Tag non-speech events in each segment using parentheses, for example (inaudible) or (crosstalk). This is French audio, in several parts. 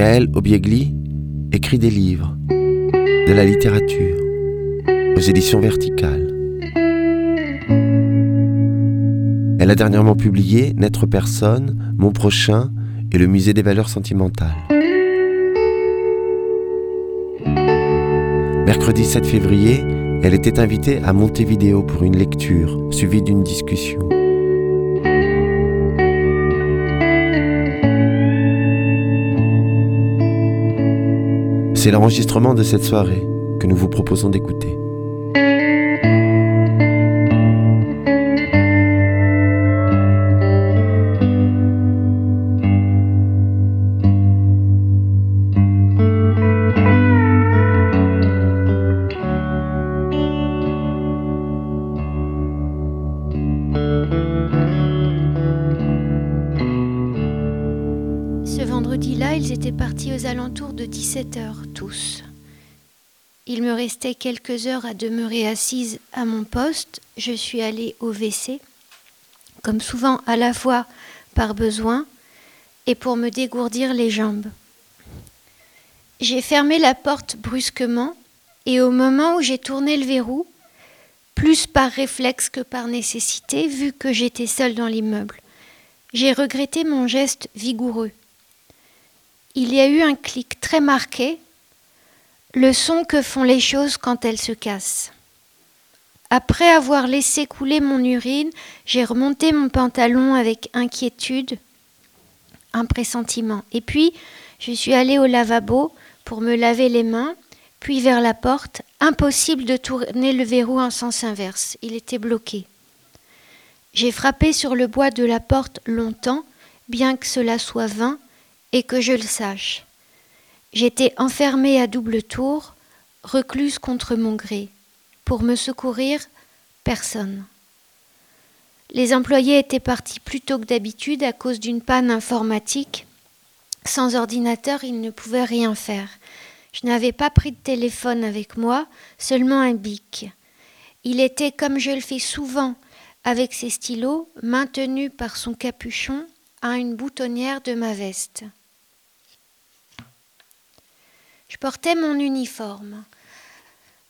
Gaëlle Obiegli écrit des livres, de la littérature, aux éditions verticales. Elle a dernièrement publié N'être personne, Mon prochain et le musée des valeurs sentimentales. Mercredi 7 février, elle était invitée à Montevideo pour une lecture suivie d'une discussion. C'est l'enregistrement de cette soirée que nous vous proposons d'écouter. Restait quelques heures à demeurer assise à mon poste. Je suis allée au WC, comme souvent à la fois par besoin et pour me dégourdir les jambes. J'ai fermé la porte brusquement et au moment où j'ai tourné le verrou, plus par réflexe que par nécessité, vu que j'étais seule dans l'immeuble, j'ai regretté mon geste vigoureux. Il y a eu un clic très marqué, le son que font les choses quand elles se cassent. Après avoir laissé couler mon urine, j'ai remonté mon pantalon avec inquiétude, un pressentiment. Et puis, je suis allée au lavabo pour me laver les mains, puis vers la porte. Impossible de tourner le verrou en sens inverse. Il était bloqué. J'ai frappé sur le bois de la porte longtemps, bien que cela soit vain et que je le sache. J'étais enfermée à double tour, recluse contre mon gré. Pour me secourir, personne. Les employés étaient partis plus tôt que d'habitude à cause d'une panne informatique. Sans ordinateur, ils ne pouvaient rien faire. Je n'avais pas pris de téléphone avec moi, seulement un bic. Il était, comme je le fais souvent, avec ses stylos, maintenu par son capuchon à une boutonnière de ma veste. Je portais mon uniforme.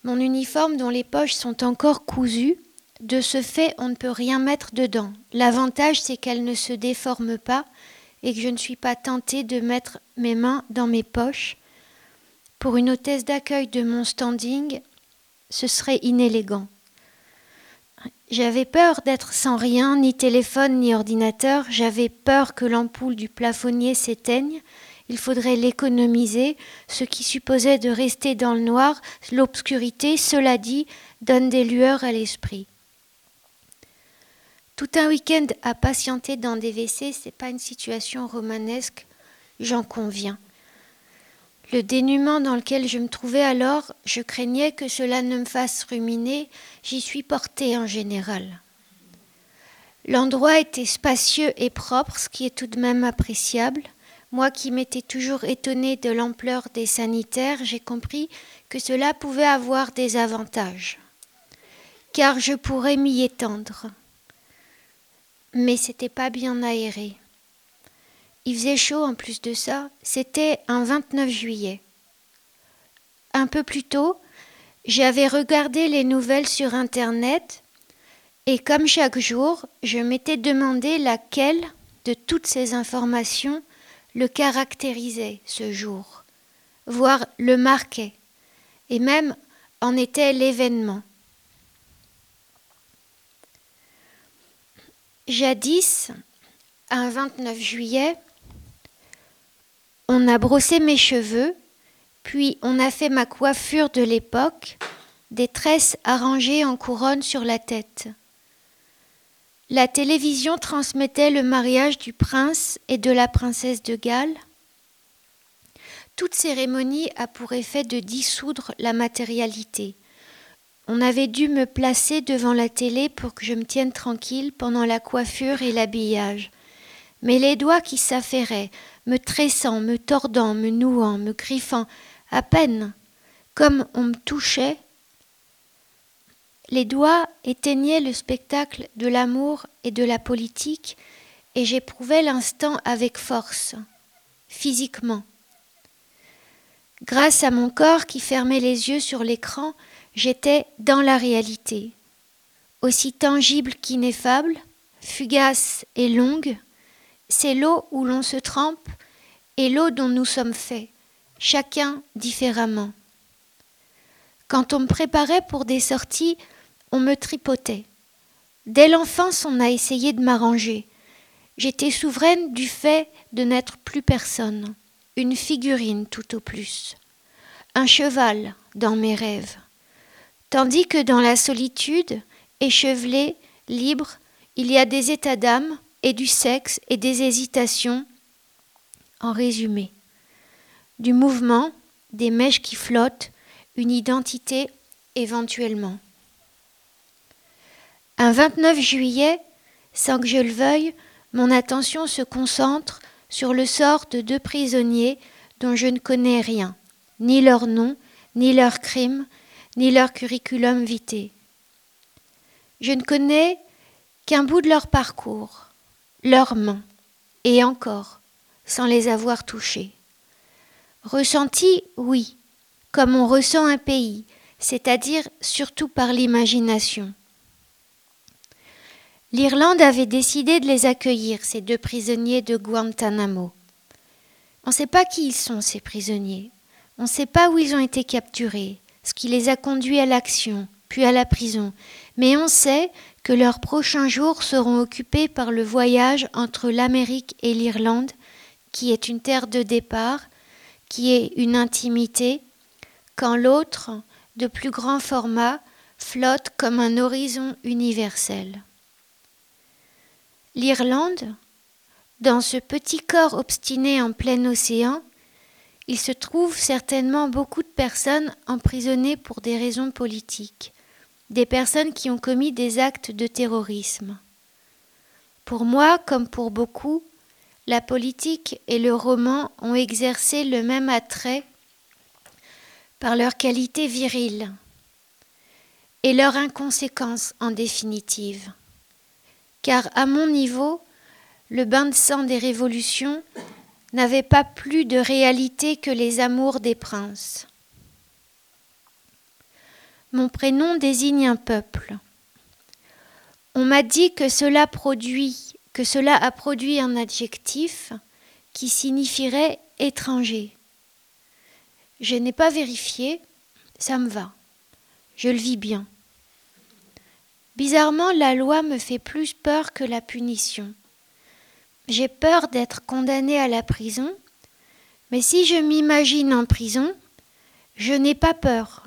Mon uniforme dont les poches sont encore cousues. De ce fait, on ne peut rien mettre dedans. L'avantage, c'est qu'elle ne se déforme pas et que je ne suis pas tentée de mettre mes mains dans mes poches. Pour une hôtesse d'accueil de mon standing, ce serait inélégant. J'avais peur d'être sans rien, ni téléphone, ni ordinateur. J'avais peur que l'ampoule du plafonnier s'éteigne. Il faudrait l'économiser, ce qui supposait de rester dans le noir. L'obscurité, cela dit, donne des lueurs à l'esprit. Tout un week-end à patienter dans des WC, c'est pas une situation romanesque, j'en conviens. Le dénuement dans lequel je me trouvais alors, je craignais que cela ne me fasse ruminer, j'y suis portée en général. L'endroit était spacieux et propre, ce qui est tout de même appréciable. Moi qui m'étais toujours étonnée de l'ampleur des sanitaires, j'ai compris que cela pouvait avoir des avantages, car je pourrais m'y étendre. Mais c'était pas bien aéré. Il faisait chaud en plus de ça, c'était un 29 juillet. Un peu plus tôt, j'avais regardé les nouvelles sur Internet et comme chaque jour, je m'étais demandé laquelle de toutes ces informations le caractérisait ce jour, voire le marquait, et même en était l'événement. Jadis, un 29 juillet, on a brossé mes cheveux, puis on a fait ma coiffure de l'époque, des tresses arrangées en couronne sur la tête. La télévision transmettait le mariage du prince et de la princesse de Galles. Toute cérémonie a pour effet de dissoudre la matérialité. On avait dû me placer devant la télé pour que je me tienne tranquille pendant la coiffure et l'habillage. Mais les doigts qui s'affairaient, me tressant, me tordant, me nouant, me griffant, à peine, comme on me touchait, les doigts éteignaient le spectacle de l'amour et de la politique, et j'éprouvais l'instant avec force, physiquement. Grâce à mon corps qui fermait les yeux sur l'écran, j'étais dans la réalité, aussi tangible qu'ineffable, fugace et longue. C'est l'eau où l'on se trempe et l'eau dont nous sommes faits, chacun différemment. Quand on me préparait pour des sorties, on me tripotait. Dès l'enfance, on a essayé de m'arranger. J'étais souveraine du fait de n'être plus personne, une figurine tout au plus, un cheval dans mes rêves. Tandis que dans la solitude, échevelée, libre, il y a des états d'âme et du sexe et des hésitations. En résumé, du mouvement, des mèches qui flottent, une identité éventuellement. Un 29 juillet, sans que je le veuille, mon attention se concentre sur le sort de deux prisonniers dont je ne connais rien, ni leur nom, ni leur crime, ni leur curriculum vitae. Je ne connais qu'un bout de leur parcours, leurs mains, et encore, sans les avoir touchés. Ressenti, oui, comme on ressent un pays, c'est-à-dire surtout par l'imagination. L'Irlande avait décidé de les accueillir, ces deux prisonniers de Guantanamo. On ne sait pas qui ils sont, ces prisonniers. On ne sait pas où ils ont été capturés, ce qui les a conduits à l'action, puis à la prison. Mais on sait que leurs prochains jours seront occupés par le voyage entre l'Amérique et l'Irlande, qui est une terre de départ, qui est une intimité, quand l'autre, de plus grand format, flotte comme un horizon universel. L'Irlande, dans ce petit corps obstiné en plein océan, il se trouve certainement beaucoup de personnes emprisonnées pour des raisons politiques, des personnes qui ont commis des actes de terrorisme. Pour moi, comme pour beaucoup, la politique et le roman ont exercé le même attrait par leur qualité virile et leur inconséquence en définitive. Car à mon niveau, le bain de sang des révolutions n'avait pas plus de réalité que les amours des princes. Mon prénom désigne un peuple. On m'a dit que cela produit, que cela a produit un adjectif qui signifierait étranger. Je n'ai pas vérifié, ça me va. Je le vis bien. Bizarrement, la loi me fait plus peur que la punition. J'ai peur d'être condamné à la prison, mais si je m'imagine en prison, je n'ai pas peur.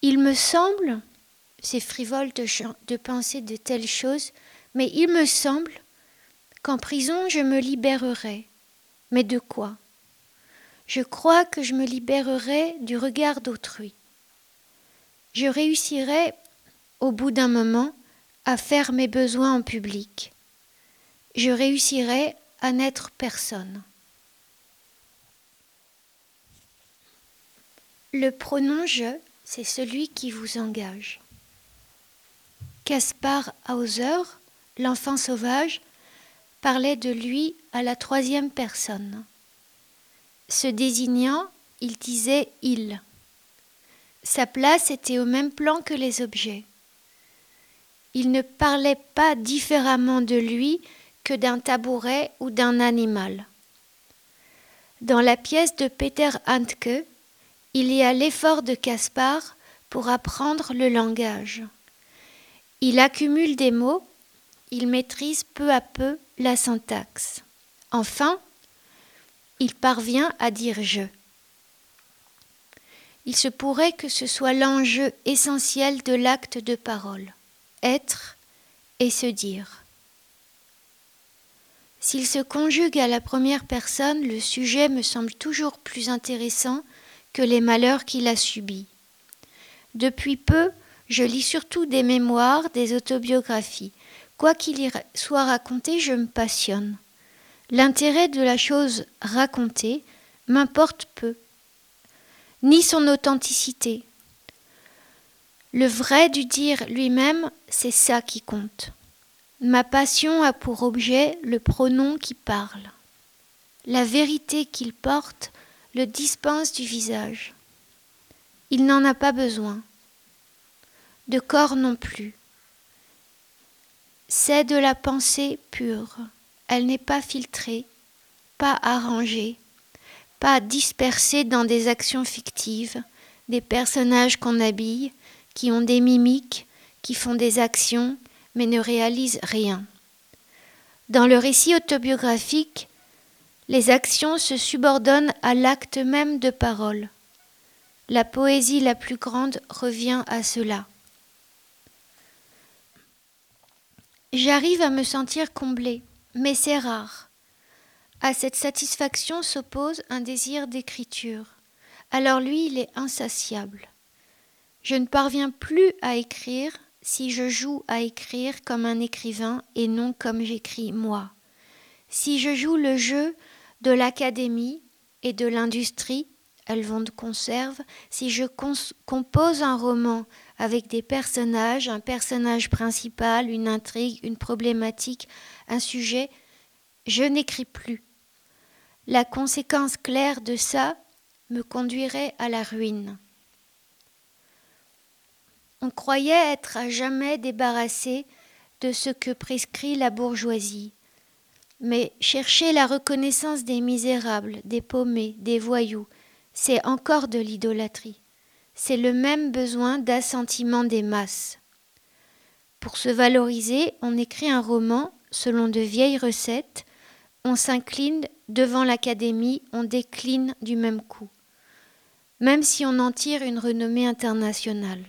Il me semble, c'est frivole de, de, penser de telles choses, mais il me semble qu'en prison je me libérerai. Mais de quoi? Je crois que je me libérerai du regard d'autrui. Je réussirai, au bout d'un moment, à faire mes besoins en public. Je réussirai à n'être personne. Le pronom je, c'est celui qui vous engage. Caspar Hauser, l'enfant sauvage, parlait de lui à la troisième personne. Se désignant, il disait il. Sa place était au même plan que les objets. Il ne parlait pas différemment de lui que d'un tabouret ou d'un animal. Dans la pièce de Peter Handke, il y a l'effort de Caspar pour apprendre le langage. Il accumule des mots, il maîtrise peu à peu la syntaxe. Enfin, il parvient à dire je. Il se pourrait que ce soit l'enjeu essentiel de l'acte de parole, être et se dire. S'il se conjugue à la première personne, le sujet me semble toujours plus intéressant que les malheurs qu'il a subis. Depuis peu, je lis surtout des mémoires, des autobiographies. Quoi qu'il y soit raconté, je me passionne. L'intérêt de la chose racontée m'importe peu, ni son authenticité. Le vrai du dire lui-même, c'est ça qui compte. Ma passion a pour objet le pronom qui parle. La vérité qu'il porte le dispense du visage. Il n'en a pas besoin. De corps non plus. C'est de la pensée pure. Elle n'est pas filtrée, pas arrangée, pas dispersée dans des actions fictives, des personnages qu'on habille, qui ont des mimiques, qui font des actions, mais ne réalisent rien. Dans le récit autobiographique, les actions se subordonnent à l'acte même de parole. La poésie la plus grande revient à cela. J'arrive à me sentir comblée, mais c'est rare. À cette satisfaction s'oppose un désir d'écriture. Alors lui, il est insatiable. Je ne parviens plus à écrire si je joue à écrire comme un écrivain et non comme j'écris moi. Si je joue le jeu de l'académie et de l'industrie, elles vont de conserve, si je compose un roman avec des personnages, un personnage principal, une intrigue, une problématique, un sujet, je n'écris plus. La conséquence claire de ça me conduirait à la ruine. On croyait être à jamais débarrassé de ce que prescrit la bourgeoisie. Mais chercher la reconnaissance des misérables, des paumés, des voyous, c'est encore de l'idolâtrie. C'est le même besoin d'assentiment des masses. Pour se valoriser, on écrit un roman selon de vieilles recettes, on s'incline devant l'académie, on décline du même coup, même si on en tire une renommée internationale.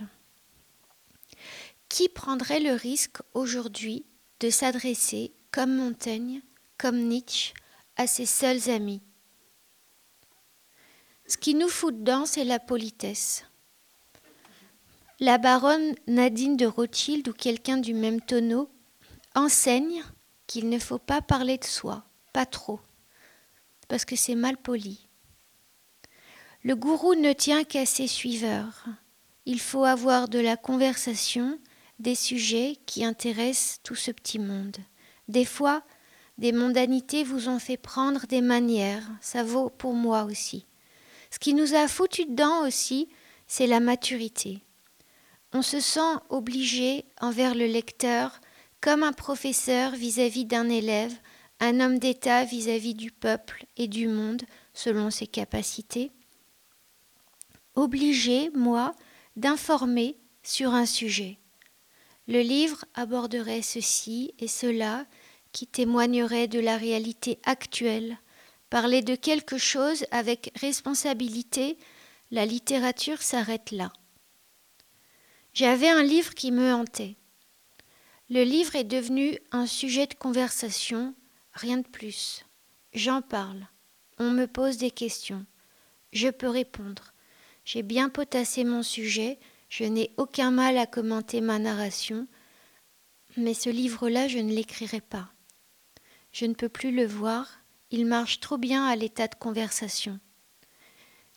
Qui prendrait le risque aujourd'hui de s'adresser, comme Montaigne, comme Nietzsche, à ses seuls amis? Ce qui nous fout dedans, c'est la politesse. La baronne Nadine de Rothschild ou quelqu'un du même tonneau enseigne qu'il ne faut pas parler de soi, pas trop, parce que c'est mal poli. Le gourou ne tient qu'à ses suiveurs. Il faut avoir de la conversation des sujets qui intéressent tout ce petit monde. Des fois, des mondanités vous ont fait prendre des manières, ça vaut pour moi aussi. Ce qui nous a foutu dedans aussi, c'est la maturité. On se sent obligé envers le lecteur comme un professeur vis-à-vis d'un élève, un homme d'État vis-à-vis du peuple et du monde selon ses capacités. Obligé, moi, d'informer sur un sujet. Le livre aborderait ceci et cela qui témoignerait de la réalité actuelle. Parler de quelque chose avec responsabilité, la littérature s'arrête là. J'avais un livre qui me hantait. Le livre est devenu un sujet de conversation, rien de plus. J'en parle. On me pose des questions. Je peux répondre. J'ai bien potassé mon sujet, je n'ai aucun mal à commenter ma narration, mais ce livre-là, je ne l'écrirai pas. Je ne peux plus le voir, il marche trop bien à l'état de conversation.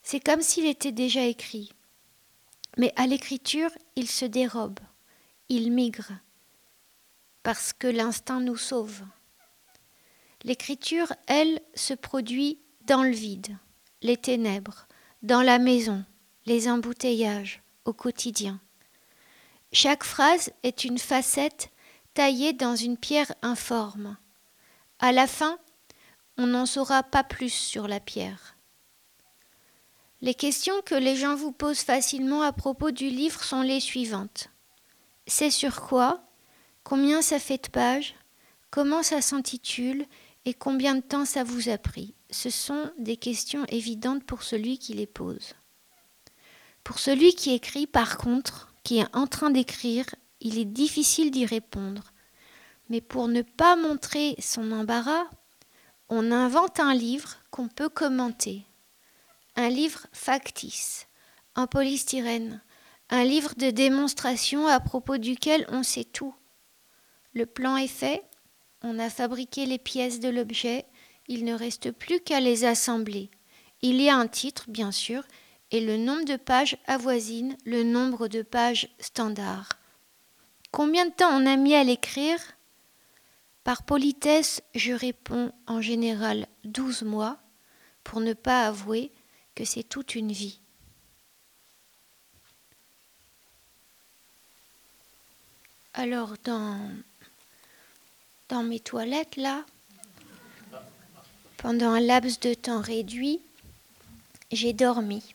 C'est comme s'il était déjà écrit. Mais à l'écriture, il se dérobe, il migre, parce que l'instinct nous sauve. L'écriture, elle, se produit dans le vide, les ténèbres, dans la maison, les embouteillages, au quotidien. Chaque phrase est une facette taillée dans une pierre informe. À la fin, on n'en saura pas plus sur la pierre. Les questions que les gens vous posent facilement à propos du livre sont les suivantes. C'est sur quoi? Combien ça fait de pages? Comment ça s'intitule? Et combien de temps ça vous a pris? Ce sont des questions évidentes pour celui qui les pose. Pour celui qui écrit, par contre, qui est en train d'écrire, il est difficile d'y répondre. Mais pour ne pas montrer son embarras, on invente un livre qu'on peut commenter. Un livre factice, en polystyrène, un livre de démonstration à propos duquel on sait tout. Le plan est fait, on a fabriqué les pièces de l'objet, il ne reste plus qu'à les assembler. Il y a un titre, bien sûr, et le nombre de pages avoisine le nombre de pages standard. Combien de temps on a mis à l'écrire? Par politesse, je réponds en général douze mois, pour ne pas avouer que c'est toute une vie. Alors dans, dans mes toilettes, là, pendant un laps de temps réduit, j'ai dormi.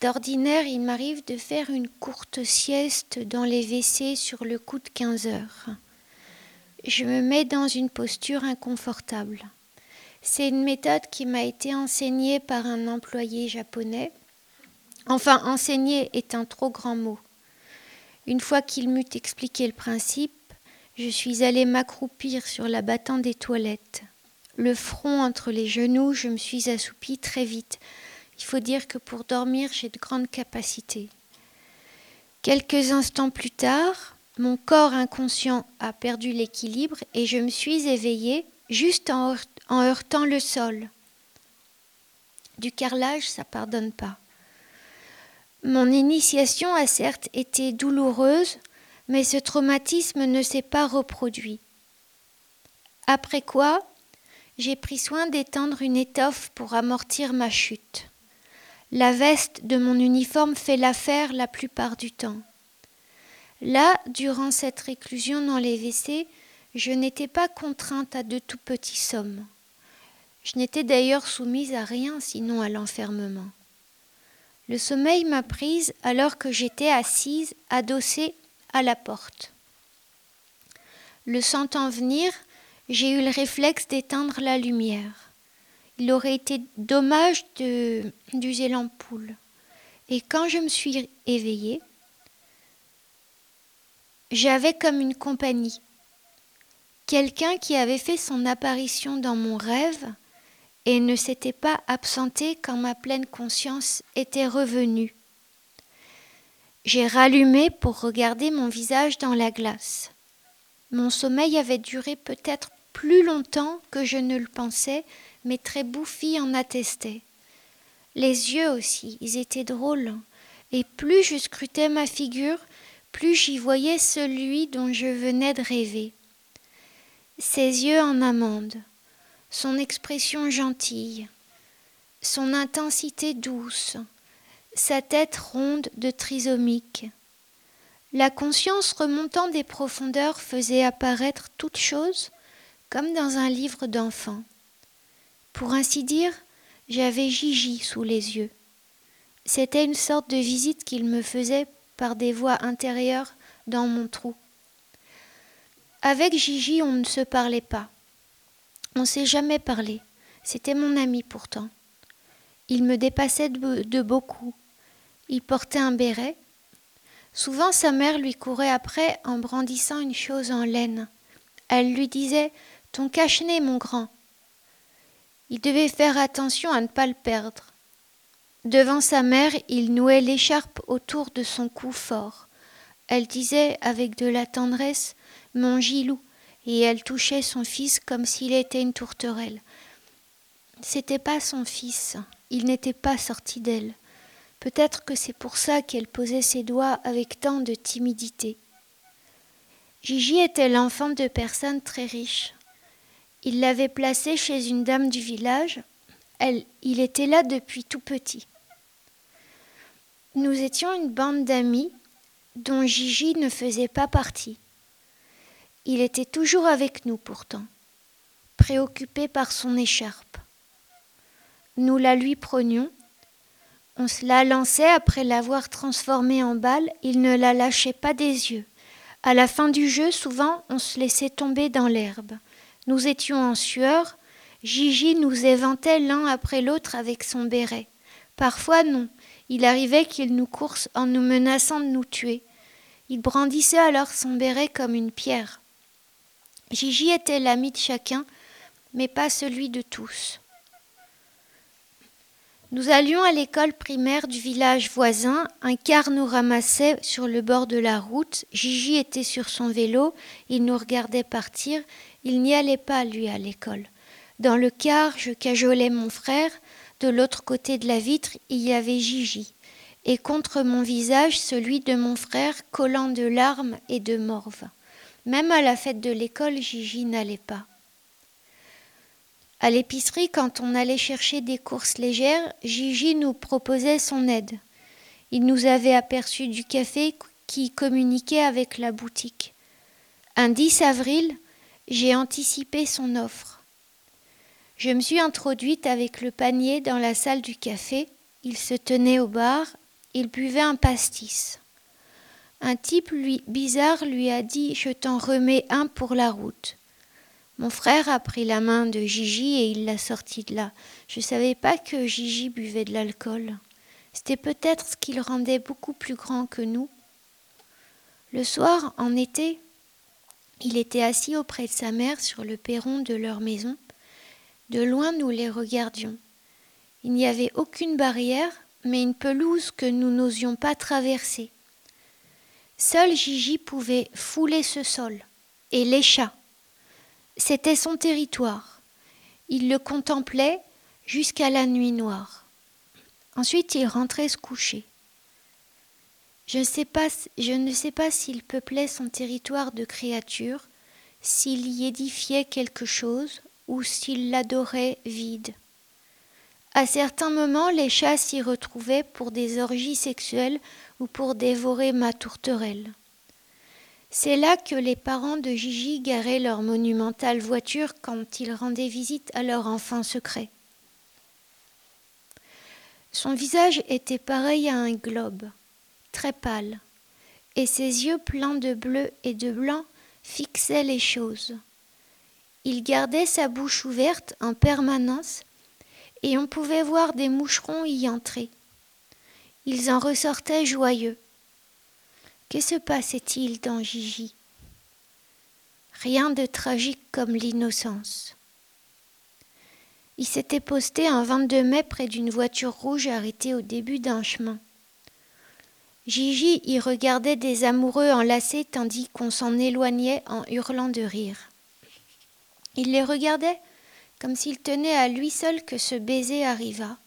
D'ordinaire, il m'arrive de faire une courte sieste dans les WC sur le coup de 15 heures. Je me mets dans une posture inconfortable. C'est une méthode qui m'a été enseignée par un employé japonais. Enfin, enseigner est un trop grand mot. Une fois qu'il m'eut expliqué le principe, je suis allée m'accroupir sur la battante des toilettes. Le front entre les genoux, je me suis assoupie très vite il faut dire que pour dormir, j'ai de grandes capacités. Quelques instants plus tard, mon corps inconscient a perdu l'équilibre et je me suis éveillée juste en, heurtant le sol. Du carrelage, ça pardonne pas. Mon initiation a certes été douloureuse, mais ce traumatisme ne s'est pas reproduit. Après quoi, j'ai pris soin d'étendre une étoffe pour amortir ma chute. La veste de mon uniforme fait l'affaire la plupart du temps. Là, durant cette réclusion dans les WC, je n'étais pas contrainte à de tout petits sommes. Je n'étais d'ailleurs soumise à rien sinon à l'enfermement. Le sommeil m'a prise alors que j'étais assise, adossée à la porte. Le sentant venir, j'ai eu le réflexe d'éteindre la lumière il aurait été dommage d'user l'ampoule. Et quand je me suis éveillée, j'avais comme une compagnie, quelqu'un qui avait fait son apparition dans mon rêve et ne s'était pas absenté quand ma pleine conscience était revenue. J'ai rallumé pour regarder mon visage dans la glace. Mon sommeil avait duré peut-être plus longtemps que je ne le pensais, mais très bouffi en attestait. Les yeux aussi, ils étaient drôles, et plus je scrutais ma figure, plus j'y voyais celui dont je venais de rêver. Ses yeux en amande, son expression gentille, son intensité douce, sa tête ronde de trisomique. La conscience remontant des profondeurs faisait apparaître toute chose comme dans un livre d'enfant. Pour ainsi dire, j'avais Gigi sous les yeux. C'était une sorte de visite qu'il me faisait par des voix intérieures dans mon trou. Avec Gigi, on ne se parlait pas. On ne s'est jamais parlé. C'était mon ami pourtant. Il me dépassait de, de, beaucoup. Il portait un béret. Souvent sa mère lui courait après en brandissant une chose en laine. Elle lui disait Ton cache-nez, mon grand. Il devait faire attention à ne pas le perdre. Devant sa mère, il nouait l'écharpe autour de son cou fort. Elle disait avec de la tendresse Mon Gilou, et elle touchait son fils comme s'il était une tourterelle. C'était pas son fils, il n'était pas sorti d'elle. Peut-être que c'est pour ça qu'elle posait ses doigts avec tant de timidité. Gigi était l'enfant de personnes très riches. Il l'avait placé chez une dame du village. Il était là depuis tout petit. Nous étions une bande d'amis dont Gigi ne faisait pas partie. Il était toujours avec nous pourtant, préoccupé par son écharpe. Nous la lui prenions, on se la lançait après l'avoir transformée en balle, il ne la lâchait pas des yeux. À la fin du jeu, souvent, on se laissait tomber dans l'herbe. Nous étions en sueur. Gigi nous éventait l'un après l'autre avec son béret. Parfois non. Il arrivait qu'il nous course en nous menaçant de nous tuer. Il brandissait alors son béret comme une pierre. Gigi était l'ami de chacun, mais pas celui de tous. Nous allions à l'école primaire du village voisin. Un car nous ramassait sur le bord de la route. Gigi était sur son vélo. Il nous regardait partir. Il n'y allait pas, lui, à l'école. Dans le car, je cajolais mon frère. De l'autre côté de la vitre, il y avait Gigi. Et contre mon visage, celui de mon frère, collant de larmes et de morve. Même à la fête de l'école, Gigi n'allait pas. À l'épicerie, quand on allait chercher des courses légères, Gigi nous proposait son aide. Il nous avait aperçu du café qui communiquait avec la boutique. Un 10 avril, j'ai anticipé son offre. Je me suis introduite avec le panier dans la salle du café. Il se tenait au bar, il buvait un pastis. Un type bizarre lui a dit Je t'en remets un pour la route. Mon frère a pris la main de Gigi et il l'a sorti de là. Je ne savais pas que Gigi buvait de l'alcool. C'était peut-être ce qui le rendait beaucoup plus grand que nous. Le soir, en été, il était assis auprès de sa mère sur le perron de leur maison. De loin, nous les regardions. Il n'y avait aucune barrière, mais une pelouse que nous n'osions pas traverser. Seul Gigi pouvait fouler ce sol, et les chats. C'était son territoire. Il le contemplait jusqu'à la nuit noire. Ensuite, il rentrait se coucher. Je ne sais pas, s'il peuplait son territoire de créatures, s'il y édifiait quelque chose ou s'il l'adorait vide. À certains moments, les chats s'y retrouvaient pour des orgies sexuelles ou pour dévorer ma tourterelle. C'est là que les parents de Gigi garaient leur monumentale voiture quand ils rendaient visite à leur enfant secret. Son visage était pareil à un globe, très pâle, et ses yeux pleins de bleu et de blanc fixaient les choses. Il gardait sa bouche ouverte en permanence et on pouvait voir des moucherons y entrer. Ils en ressortaient joyeux. Que se passait-il dans Gigi? Rien de tragique comme l'innocence. Il s'était posté un 22 mai près d'une voiture rouge arrêtée au début d'un chemin. Gigi y regardait des amoureux enlacés tandis qu'on s'en éloignait en hurlant de rire. Il les regardait comme s'il tenait à lui seul que ce baiser arriva.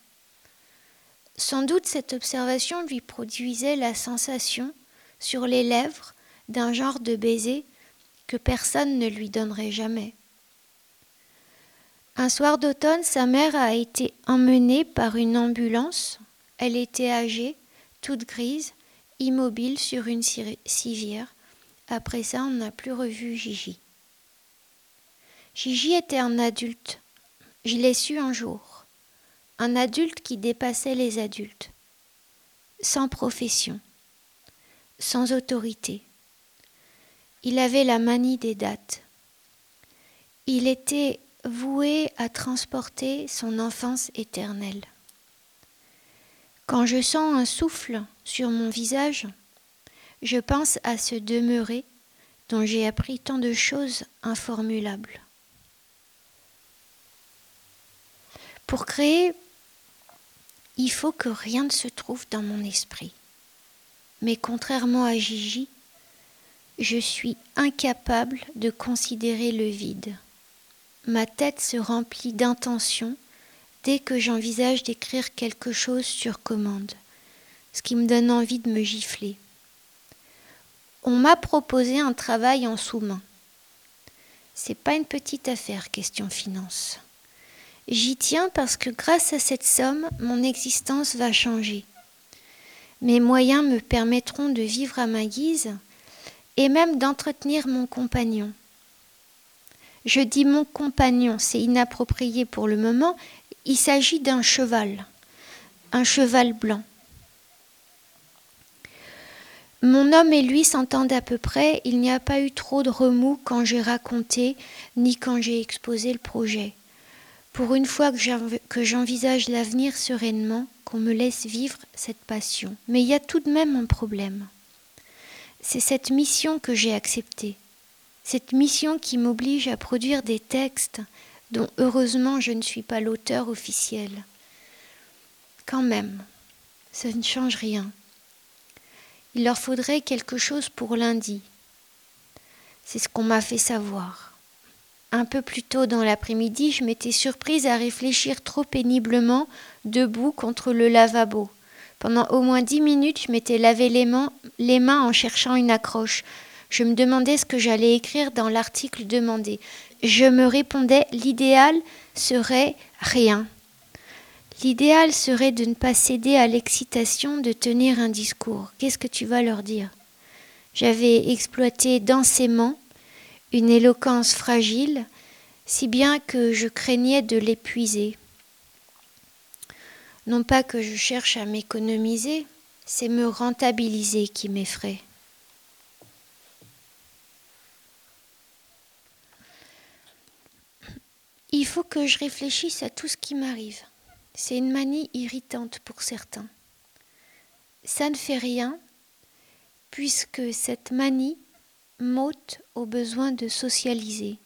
Sans doute cette observation lui produisait la sensation, sur les lèvres, d'un genre de baiser que personne ne lui donnerait jamais. Un soir d'automne, sa mère a été emmenée par une ambulance. Elle était âgée, toute grise, immobile sur une civière. Après ça, on n'a plus revu Gigi. Gigi était un adulte, je l'ai su un jour. Un adulte qui dépassait les adultes. Sans profession. Sans autorité. Il avait la manie des dates. Il était voué à transporter son enfance éternelle. Quand je sens un souffle sur mon visage, je pense à ce demeuré dont j'ai appris tant de choses informulables. Pour créer, il faut que rien ne se trouve dans mon esprit. Mais contrairement à Gigi, je suis incapable de considérer le vide. Ma tête se remplit d'intentions dès que j'envisage d'écrire quelque chose sur commande, ce qui me donne envie de me gifler. On m'a proposé un travail en sous-main. C'est pas une petite affaire, question finance. J'y tiens parce que grâce à cette somme, mon existence va changer. Mes moyens me permettront de vivre à ma guise et même d'entretenir mon compagnon. Je dis mon compagnon, c'est inapproprié pour le moment, il s'agit d'un cheval, un cheval blanc. Mon homme et lui s'entendent à peu près, il n'y a pas eu trop de remous quand j'ai raconté ni quand j'ai exposé le projet pour une fois que j'envisage l'avenir sereinement, qu'on me laisse vivre cette passion. Mais il y a tout de même un problème. C'est cette mission que j'ai acceptée. Cette mission qui m'oblige à produire des textes dont heureusement je ne suis pas l'auteur officiel. Quand même, ça ne change rien. Il leur faudrait quelque chose pour lundi. C'est ce qu'on m'a fait savoir. Un peu plus tôt dans l'après-midi, je m'étais surprise à réfléchir trop péniblement, debout contre le lavabo. Pendant au moins dix minutes, je m'étais lavé les les mains en cherchant une accroche. Je me demandais ce que j'allais écrire dans l'article demandé. Je me répondais, l'idéal serait rien. L'idéal serait de ne pas céder à l'excitation de tenir un discours. Qu'est-ce que tu vas leur dire? J'avais exploité densément une éloquence fragile, si bien que je craignais de l'épuiser. Non pas que je cherche à m'économiser, c'est me rentabiliser qui m'effraie. Il faut que je réfléchisse à tout ce qui m'arrive. C'est une manie irritante pour certains. Ça ne fait rien, puisque cette manie m'ôte au besoin de socialiser.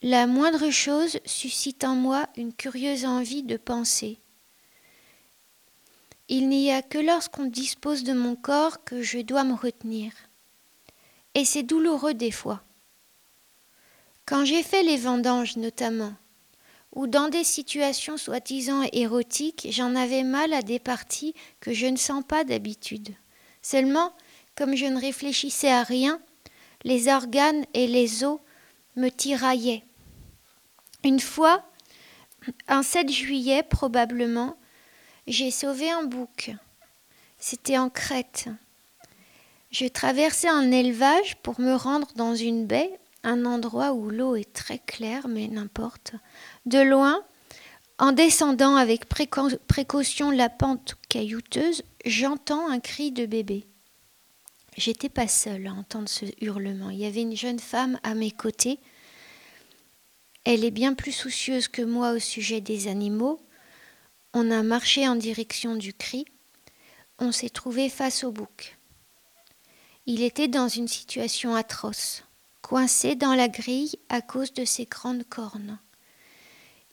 La moindre chose suscite en moi une curieuse envie de penser. Il n'y a que lorsqu'on dispose de mon corps que je dois me retenir. Et c'est douloureux des fois. Quand j'ai fait les vendanges notamment, ou dans des situations soi-disant érotiques, j'en avais mal à des parties que je ne sens pas d'habitude. Seulement, comme je ne réfléchissais à rien, les organes et les os me tiraillaient. Une fois, un 7 juillet probablement, j'ai sauvé un bouc. C'était en Crète. Je traversais un élevage pour me rendre dans une baie, un endroit où l'eau est très claire, mais n'importe. De loin, en descendant avec précaution la pente caillouteuse, j'entends un cri de bébé. J'étais pas seule à entendre ce hurlement. Il y avait une jeune femme à mes côtés. Elle est bien plus soucieuse que moi au sujet des animaux. On a marché en direction du cri. On s'est trouvé face au bouc. Il était dans une situation atroce, coincé dans la grille à cause de ses grandes cornes.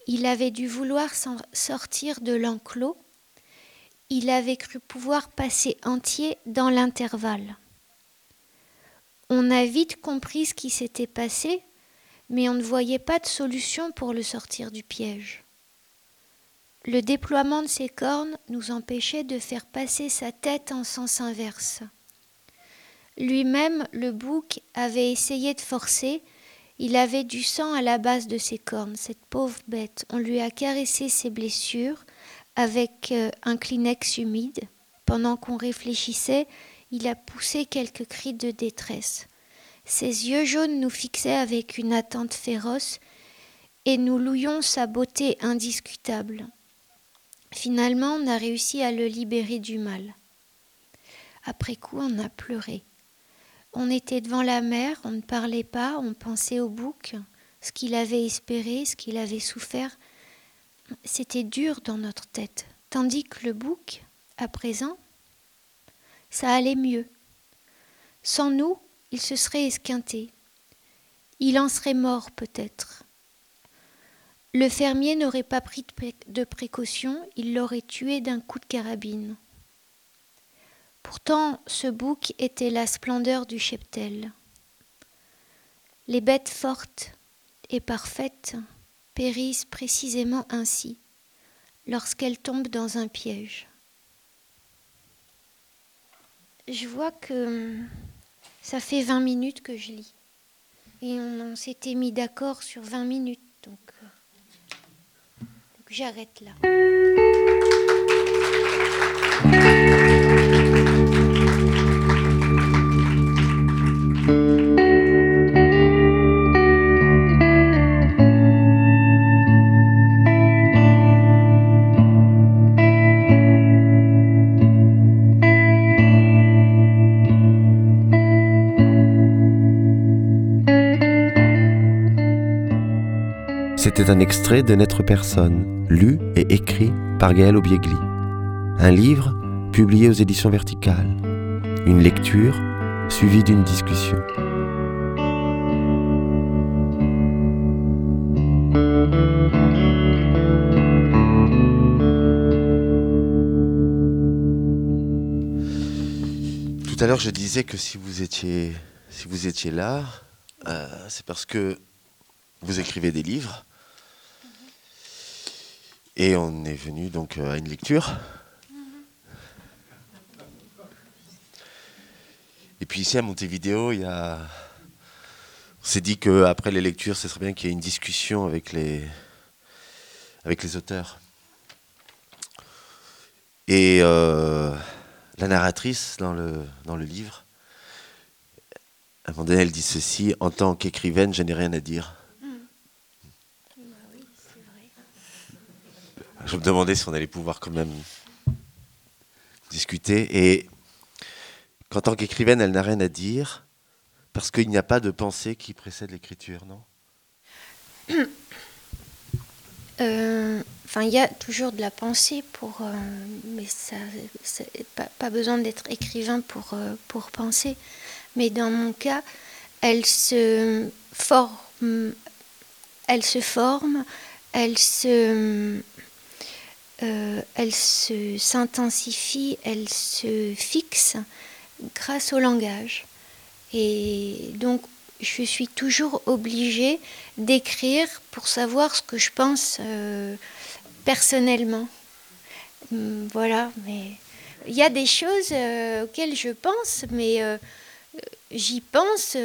Il avait dû vouloir sortir de l'enclos. Il avait cru pouvoir passer entier dans l'intervalle. On a vite compris ce qui s'était passé, mais on ne voyait pas de solution pour le sortir du piège. Le déploiement de ses cornes nous empêchait de faire passer sa tête en sens inverse. Lui-même, le bouc, avait essayé de forcer. Il avait du sang à la base de ses cornes, cette pauvre bête. On lui a caressé ses blessures avec euh, un Kleenex humide. Pendant qu'on réfléchissait, il a poussé quelques cris de détresse. Ses yeux jaunes nous fixaient avec une attente féroce, et nous louions sa beauté indiscutable. Finalement, on a réussi à le libérer du mal. Après coup, on a pleuré. On était devant la mer, on ne parlait pas, on pensait au bouc, ce qu'il avait espéré, ce qu'il avait souffert. C'était dur dans notre tête, tandis que le bouc, à présent, ça allait mieux. Sans nous, il se serait esquinté. Il en serait mort peut-être. Le fermier n'aurait pas pris de précaution, il l'aurait tué d'un coup de carabine. Pourtant, ce bouc était la splendeur du cheptel. Les bêtes fortes et parfaites périssent précisément ainsi, lorsqu'elles tombent dans un piège. Je vois que ça fait 20 minutes que je lis. Et on, s'était mis d'accord sur 20 minutes. Donc, J'arrête là. C'était un extrait de N'être personne, lu et écrit par Gaël Obiegli. Un livre publié aux éditions verticales. Une lecture suivie d'une discussion. Tout à l'heure, je disais que si vous étiez, si vous étiez là, euh, c'est parce que vous écrivez des livres et on est venu donc euh, à une lecture. Et puis ici à Montevideo, il y a... on s'est dit qu'après les lectures, ce serait bien qu'il y ait une discussion avec les, avec les auteurs. Et euh, la narratrice dans le, dans le livre, à un moment donné, elle dit ceci, en tant qu'écrivaine, je n'ai rien à dire. Mmh. Bah oui, c'est vrai. Je me demandais si on allait pouvoir quand même discuter. Et qu'en tant qu'écrivaine, elle n'a rien à dire, parce qu'il n'y a pas de pensée qui précède l'écriture, non? Euh, Enfin, il y a toujours de la pensée pour, euh, mais ça, pas, besoin d'être écrivain pour euh, pour penser. Mais dans mon cas, elle se forme, elle se forme, elle se, euh, elle s'intensifie, elle se fixe grâce au langage. Et donc je suis toujours obligée d'écrire pour savoir ce que je pense euh, personnellement. Hum, voilà, mais il y a des choses euh, auxquelles je pense, mais euh, j'y pense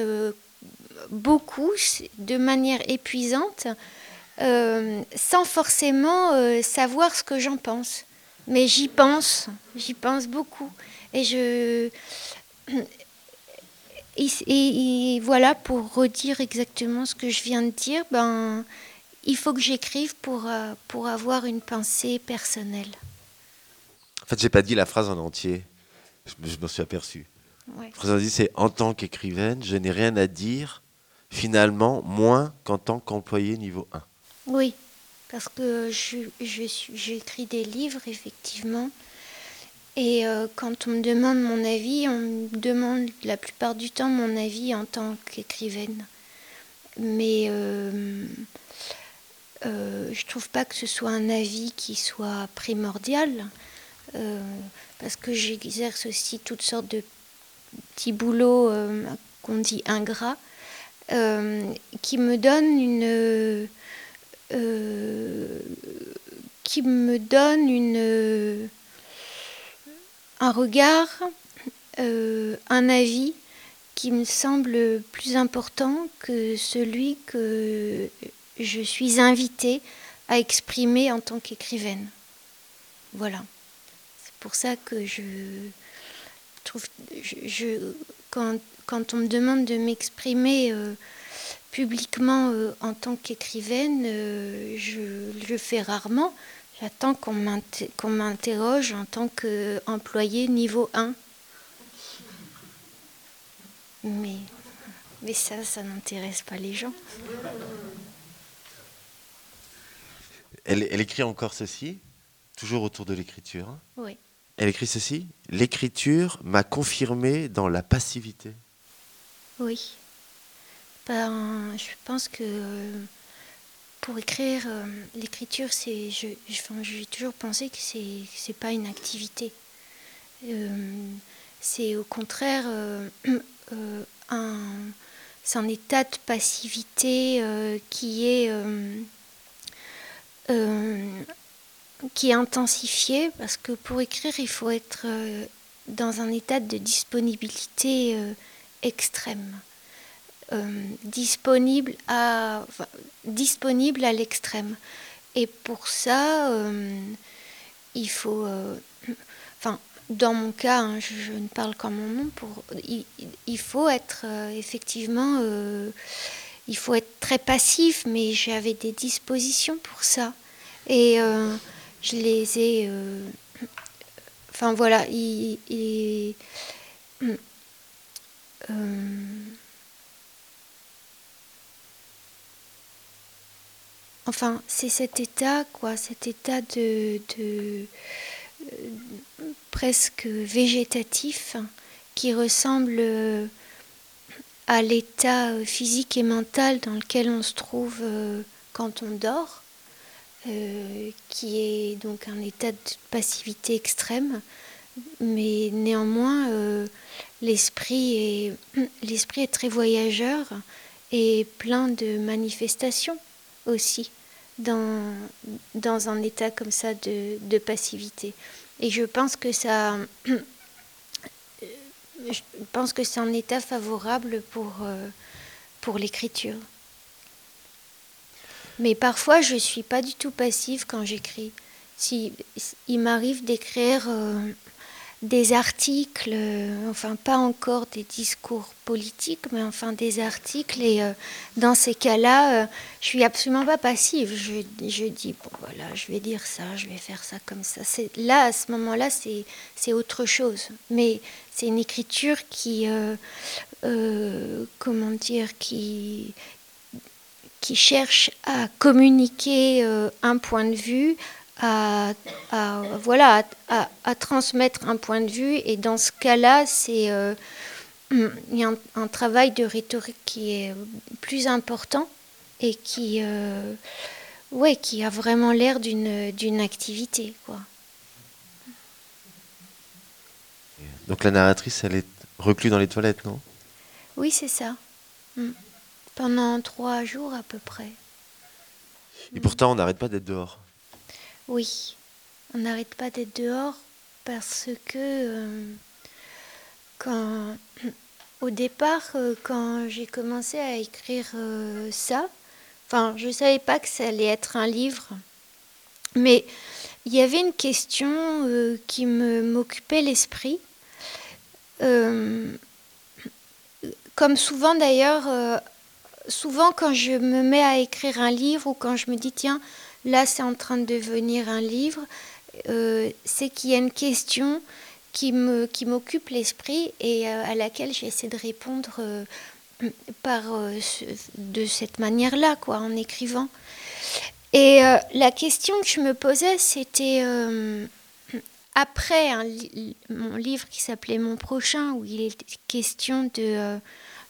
beaucoup, de manière épuisante, euh, sans forcément euh, savoir ce que j'en pense. Mais j'y pense, j'y pense beaucoup. Et je (clears throat) et, et, et, voilà, pour redire exactement ce que je viens de dire, ben, il faut que j'écrive pour, euh, pour avoir une pensée personnelle. En fait, j'ai pas dit la phrase en entier. Je, je m'en suis aperçu. Ouais. La phrase en entier, c'est en tant qu'écrivaine, je n'ai rien à dire, finalement, moins qu'en tant qu'employé niveau 1. Oui, parce que j'écris des livres, effectivement. Et euh, quand on me demande mon avis, on me demande la plupart du temps mon avis en tant qu'écrivaine. Mais euh, euh, je trouve pas que ce soit un avis qui soit primordial, euh, parce que j'exerce aussi toutes sortes de petits boulots euh, qu'on dit ingrats, qui me donnent une qui me donne une un regard, euh, un avis qui me semble plus important que celui que je suis invitée à exprimer en tant qu'écrivaine. Voilà. C'est pour ça que je trouve, je, quand, quand, on me demande de m'exprimer euh, publiquement euh, en tant qu'écrivaine, euh, je le fais rarement. J'attends qu'on m'interroge en tant qu'employé niveau 1. Mais, mais ça, ça n'intéresse pas les gens. Elle, elle, écrit encore ceci, toujours autour de l'écriture. Oui. Elle écrit ceci L'écriture m'a confirmé dans la passivité. Oui. Ben, je pense que pour écrire, euh, l'écriture, c'est, je, j'ai toujours pensé que c'est, c'est pas une activité. Euh, c'est au contraire euh, un, c'est un état de passivité qui est qui est intensifié parce que pour écrire, il faut être dans un état de disponibilité extrême. Euh, disponible à disponible à l'extrême. Et pour ça euh, il faut euh, enfin dans mon cas hein, je, ne parle qu'en mon nom pour il, il faut être effectivement il faut être très passif mais j'avais des dispositions pour ça. Et je les ai enfin voilà il, il Enfin, c'est cet état, quoi, cet état de, euh, presque végétatif qui ressemble euh, à l'état euh, physique et mental dans lequel on se trouve quand on dort, qui est donc un état de passivité extrême, mais néanmoins l'esprit est très voyageur et plein de manifestations aussi dans, dans un état comme ça de, de passivité. Et je pense que ça, je pense que c'est un état favorable pour, pour l'écriture. Mais parfois, je ne suis pas du tout passive quand j'écris. Si, il m'arrive d'écrire des articles, euh, enfin pas encore des discours politiques, mais enfin des articles. Et euh, dans ces cas-là, euh, je suis absolument pas passive. Je, dis, bon voilà, je vais dire ça, je vais faire ça comme ça. Là, à ce moment-là, c'est autre chose. Mais c'est une écriture qui, comment dire, qui cherche à communiquer un point de vue, à, voilà, à, transmettre un point de vue. Et dans ce cas-là, c'est euh, il y a un, travail de rhétorique qui est plus important et qui, euh, ouais, qui a vraiment l'air d'une, d'une activité. Quoi. Donc la narratrice, elle est reclue dans les toilettes, non? Oui, c'est ça. Mm. Pendant trois jours à peu près. Et pourtant, on n'arrête pas d'être dehors. Oui, on n'arrête pas d'être dehors parce que euh, quand, au départ, euh, quand j'ai commencé à écrire euh, ça, enfin, je ne savais pas que ça allait être un livre, mais il y avait une question qui m'occupait l'esprit. comme souvent d'ailleurs, souvent quand je me mets à écrire un livre ou quand je me dis tiens, là c'est en train de devenir un livre, euh, c'est qu'il y a une question qui m'occupe l'esprit et euh, à laquelle j'essaie de répondre euh, par de cette manière-là, quoi, en écrivant. Et la question que je me posais, c'était après mon livre qui s'appelait Mon prochain, où il est question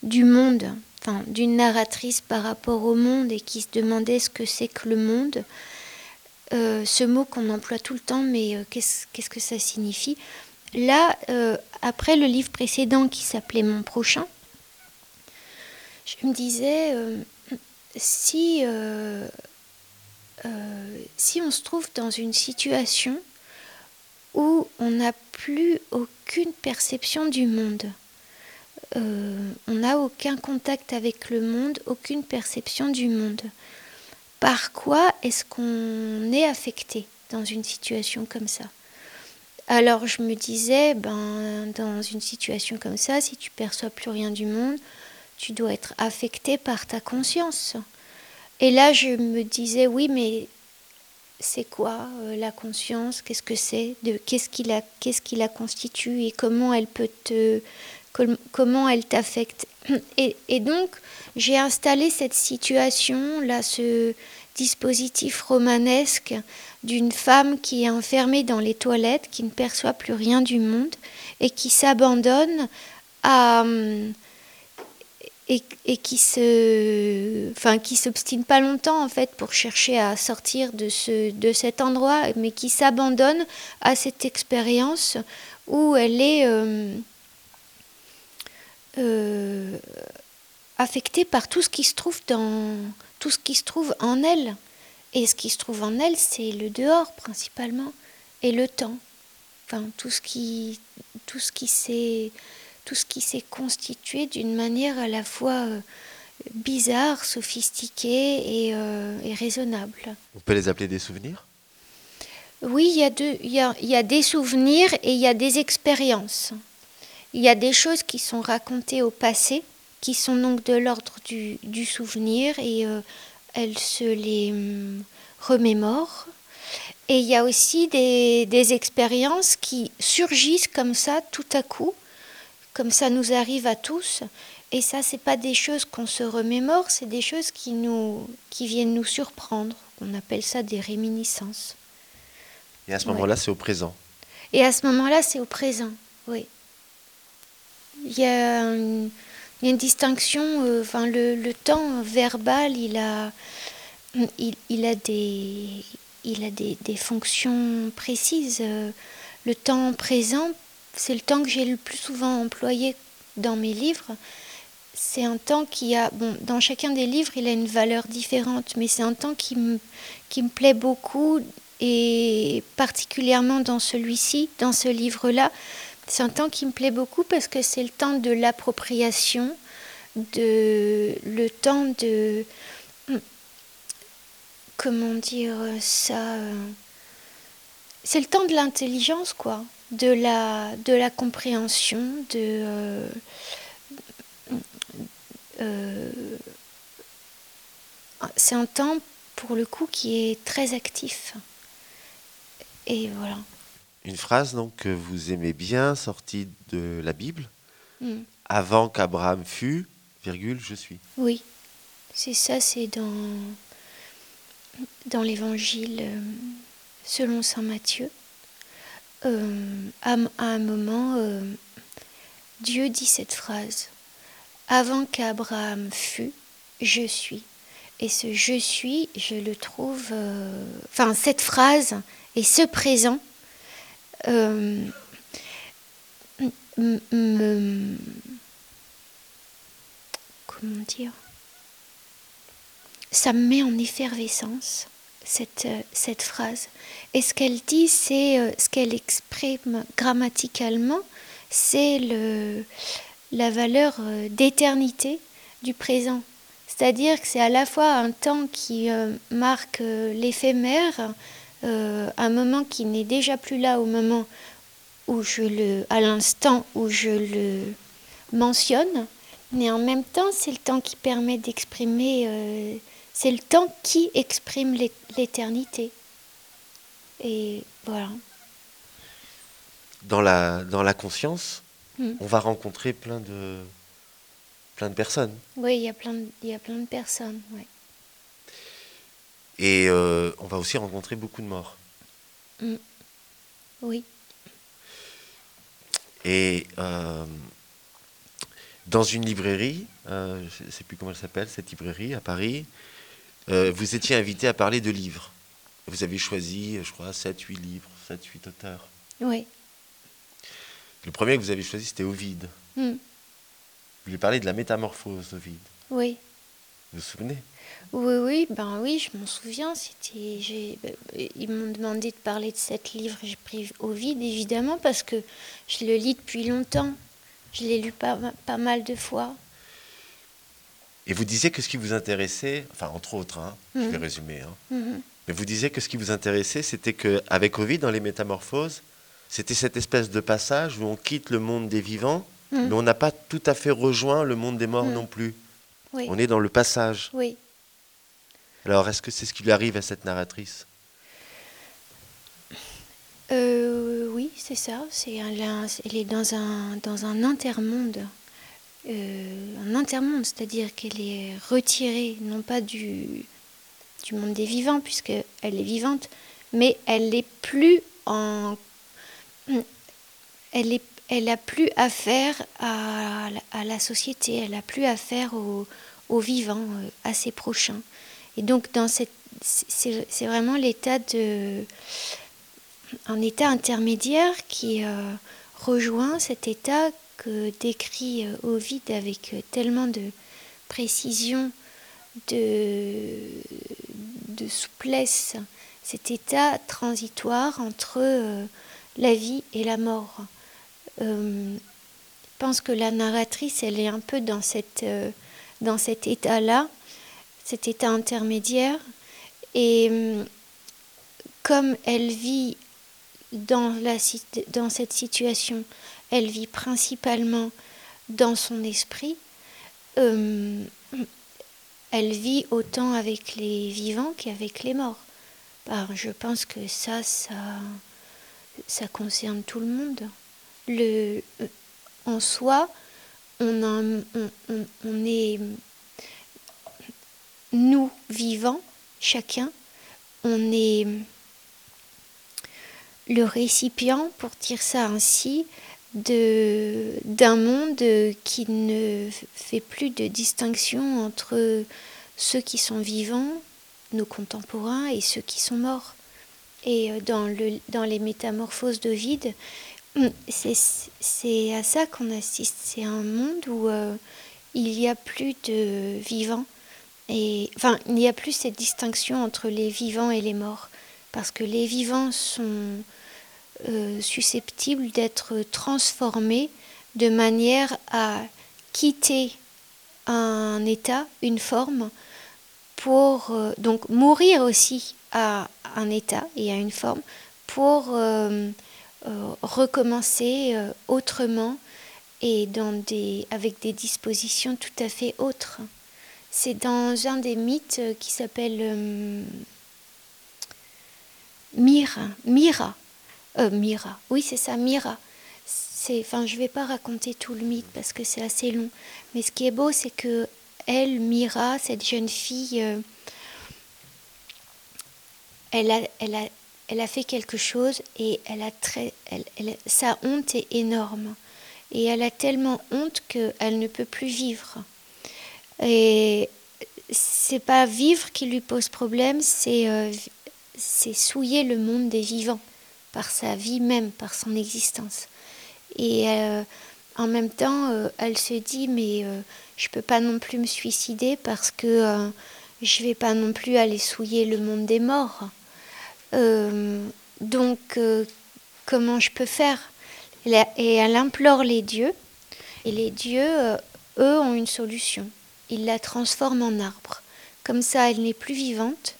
du monde, d'une narratrice par rapport au monde et qui se demandait ce que c'est que le monde. Euh, ce mot qu'on emploie tout le temps, mais euh, qu'est-ce, que ça signifie? Là, euh, après le livre précédent qui s'appelait Mon prochain, je me disais, si on se trouve dans une situation où on n'a plus aucune perception du monde, euh, on n'a aucun contact avec le monde, aucune perception du monde. Par quoi est-ce qu'on est affecté dans une situation comme ça? Alors je me disais, ben, dans une situation comme ça, si tu perçois plus rien du monde, tu dois être affecté par ta conscience. Et là, je me disais, oui, mais c'est quoi euh, la conscience? Qu'est-ce que c'est? Qui qu'est-ce qui la constitue? Et comment elle peut te comment elle t'affecte. Et, donc, j'ai installé cette situation, là, ce dispositif romanesque d'une femme qui est enfermée dans les toilettes, qui ne perçoit plus rien du monde et qui s'abandonne à... Et, et, qui se enfin qui s'obstine pas longtemps en fait pour chercher à sortir de ce de cet endroit mais qui s'abandonne à cette expérience où elle est euh, euh, affectée par tout ce qui se trouve dans tout ce qui se trouve en elle. Et ce qui se trouve en elle, c'est le dehors principalement et le temps. Enfin, tout ce qui tout ce qui s'est tout ce qui s'est constitué d'une manière à la fois euh, bizarre, sophistiquée et, euh, et, raisonnable. On peut les appeler des souvenirs? Oui, il y, a y a, il y a des souvenirs et il y a des expériences. Il y a des choses qui sont racontées au passé, qui sont donc de l'ordre du, souvenir et euh, elle se les hum, remémore. Et il y a aussi des, expériences qui surgissent comme ça tout à coup, comme ça nous arrive à tous. Et ça, c'est pas des choses qu'on se remémore, c'est des choses qui nous, qui viennent nous surprendre. On appelle ça des réminiscences. Et à ce moment-là, c'est au présent. Et à ce moment-là, c'est au présent, oui il y a une, distinction, euh, enfin le, temps verbal, il a, il, a, des, il a des, fonctions précises. Le temps présent, c'est le temps que j'ai le plus souvent employé dans mes livres. C'est un temps qui a, bon, dans chacun des livres, il a une valeur différente, mais c'est un temps qui me, qui me plaît beaucoup et particulièrement dans celui-ci, dans ce livre-là, C'est un temps qui me plaît beaucoup parce que c'est le temps de l'appropriation, de le temps de comment dire ça euh, c'est le temps de l'intelligence quoi de la de la compréhension de euh, euh, c'est un temps pour le coup qui est très actif. Et voilà une phrase donc que vous aimez bien sortie de la Bible mm. avant qu'Abraham fût virgule je suis oui c'est ça c'est dans dans l'évangile euh, selon Saint Matthieu. Euh, à, un moment, euh, Dieu dit cette phrase Avant qu'Abraham fût, je suis. Et ce je suis, je le trouve. enfin, cette phrase et ce présent me. Comment dire? Ça me met en effervescence, cette, euh, cette phrase. Et ce qu'elle dit, c'est euh, ce qu'elle exprime grammaticalement, c'est le, la valeur euh, d'éternité du présent. C'est-à-dire que c'est à la fois un temps qui marque l'éphémère, un moment qui n'est déjà plus là au moment où je le, à l'instant où je le mentionne, mais en même temps, c'est le temps qui permet d'exprimer c'est le temps qui exprime l'éternité. Et voilà. Dans la, dans la conscience, hmm. on va rencontrer plein de, plein de personnes. Oui, il y a plein de, il y a plein de personnes. Ouais. Et euh, on va aussi rencontrer beaucoup de morts. Hmm. Oui. Et euh, dans une librairie, euh, je ne sais plus comment elle s'appelle, cette librairie à Paris, vous étiez invité à parler de livres. Vous avez choisi, je crois, 7-8 livres, 7-8 auteurs. Oui. Le premier que vous avez choisi, c'était Ovide. Hmm. Vous lui parlez de la métamorphose d'Ovide. Oui. Vous vous souvenez? Oui, oui, ben oui, je m'en souviens. C'était, ben, ils m'ont demandé de parler de sept livres. J'ai pris Ovide, évidemment, parce que je le lis depuis longtemps. Je l'ai lu pas, pas mal de fois. Et vous disiez que ce qui vous intéressait, enfin entre autres, hein, je vais mhm. résumer, hein, mhm. mais vous disiez que ce qui vous intéressait, c'était qu'avec Ovid, dans les métamorphoses, c'était cette espèce de passage où on quitte le monde des vivants, mhm. mais on n'a pas tout à fait rejoint le monde des morts non plus. On est dans le passage. Oui. Alors, est-ce que c'est ce qui lui arrive à cette narratrice? Euh, Oui, c'est ça. Elle est dans un, dans un intermonde. Euh, un intermonde, c'est-à-dire qu'elle est retirée, non pas du, monde des vivants, puisqu'elle est vivante, mais elle n'est plus en. Elle, est, elle a plus affaire à, la société, elle a plus affaire aux, aux vivants, euh, à ses prochains. Et donc, dans c'est, vraiment l'état de. un état intermédiaire qui euh, rejoint cet état que décrit euh, Ovid avec euh, tellement de précision, de, de souplesse, cet état transitoire entre la vie et la mort. je pense que la narratrice, elle est un peu dans, cette, dans cet état-là, cet état intermédiaire. Et comme elle vit dans, la, dans cette situation elle vit principalement dans son esprit. Euh, elle vit autant avec les vivants qu'avec les morts. Ben, je pense que ça, ça, concerne tout le monde. En soi, on, est, nous vivants, chacun, on est le récipient, pour dire ça ainsi, d'un monde qui ne fait plus de distinction entre ceux qui sont vivants, nos contemporains, et ceux qui sont morts. Et euh, dans, le, dans les métamorphoses d'Ovide, hum, c'est à ça qu'on assiste. C'est un monde où euh, il n'y a plus de vivants. Il n'y a plus cette distinction entre les vivants et les morts. Parce que les vivants sont euh, susceptible d'être transformé de manière à quitter un état, une forme, pour euh, donc mourir aussi à un état et à une forme, pour euh, recommencer autrement et avec des dispositions tout à fait autres. C'est dans un des mythes qui s'appelle Mira, Mira, euh, Mira, oui c'est ça, Mira. Enfin, je vais pas raconter tout le mythe parce que c'est assez long. Mais ce qui est beau, c'est que elle, Mira, cette jeune fille, euh, elle a fait quelque chose et elle a très, elle, sa honte est énorme. Et elle a tellement honte qu'elle ne peut plus vivre. Et c'est pas vivre qui lui pose problème, c'est euh, souiller le monde des vivants par sa vie même, par son existence. Et euh, en même temps, euh, elle se dit mais euh, je peux pas non plus me suicider parce que je vais pas non plus aller souiller le monde des morts. donc comment je peux faire? Et elle implore les dieux. Et les dieux, eux, ont une solution. Ils la transforment en arbre. Comme ça, elle n'est plus vivante,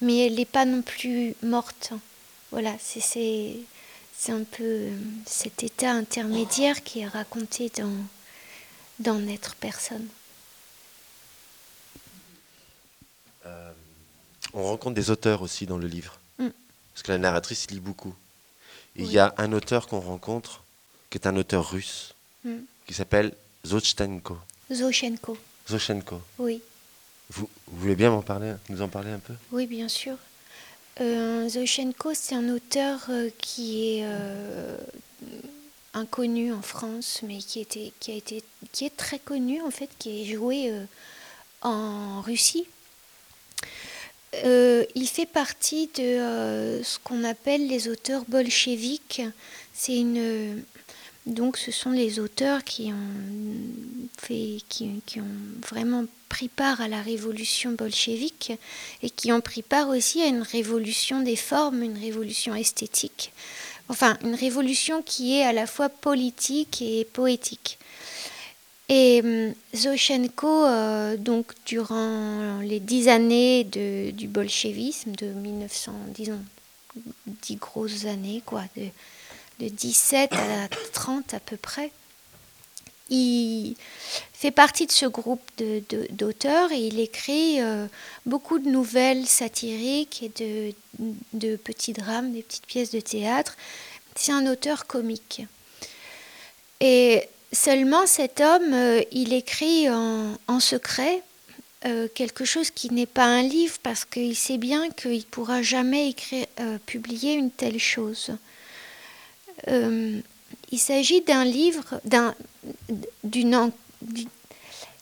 mais elle n'est pas non plus morte. Voilà, c'est un peu euh, cet état intermédiaire qui est raconté dans, dans N'être personne. Euh, on rencontre des auteurs aussi dans le livre, mm. parce que la narratrice lit beaucoup. Il y a un auteur qu'on rencontre, qui est un auteur russe, mm. qui s'appelle Zochenko. Zochenko. Zochenko. Oui. Vous, voulez bien m'en parler, nous en parler un peu? Oui, bien sûr. Euh, Zochenko, c'est un auteur euh, qui est euh, inconnu en France, mais qui, était, qui, a été, qui est très connu en fait, qui est joué en Russie. il fait partie de ce qu'on appelle les auteurs bolcheviques. C'est une donc ce sont les auteurs qui ont, fait, qui, ont vraiment pris part à la révolution bolchevique et qui ont pris part aussi à une révolution des formes, une révolution esthétique. Enfin, une révolution qui est à la fois politique et poétique. Et hum, Zochenko, euh, donc durant les dix années du bolchevisme, de 1900, disons, dix grosses années, quoi, de de 17 à 30 à peu près. Il fait partie de ce groupe d'auteurs et il écrit euh, beaucoup de nouvelles satiriques et de, de, petits drames, des petites pièces de théâtre. C'est un auteur comique. Et seulement cet homme, euh, il écrit en, secret euh, quelque chose qui n'est pas un livre parce qu'il sait bien qu'il ne pourra jamais écrire, publier une telle chose. Euh, il s'agit d'un livre, d'une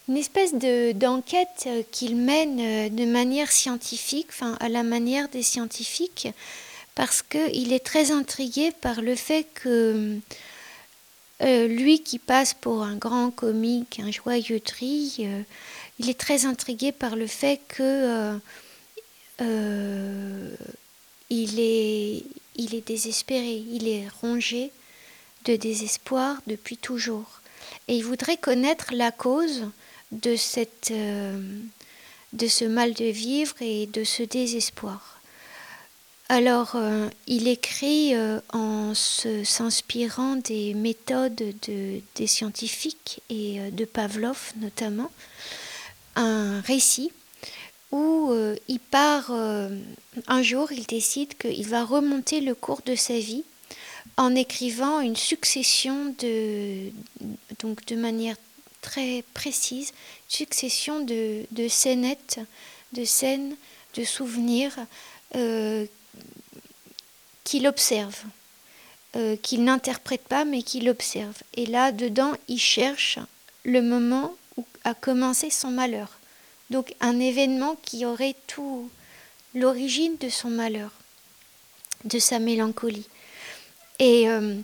une espèce d'enquête qu'il mène euh, de manière scientifique, enfin à la manière des scientifiques, parce qu'il est très intrigué par le fait que euh, lui qui passe pour un grand comique, un joyeuterie, il est très intrigué par le fait que il est il est désespéré, il est rongé de désespoir depuis toujours. Et il voudrait connaître la cause de, cette, euh, ce mal de vivre et de ce désespoir. Alors, euh, il écrit euh, en s'inspirant des méthodes de, des scientifiques et de Pavlov notamment, un récit où euh, il part, euh, un jour, il décide qu'il va remonter le cours de sa vie en écrivant une succession de, donc de manière très précise, succession de, de scénettes, de scènes, de souvenirs euh, qu'il observe, qu'il n'interprète pas mais qu'il observe. Et là, dedans, il cherche le moment où a commencé son malheur donc un événement qui aurait tout l'origine de son malheur, de sa mélancolie. Et euh,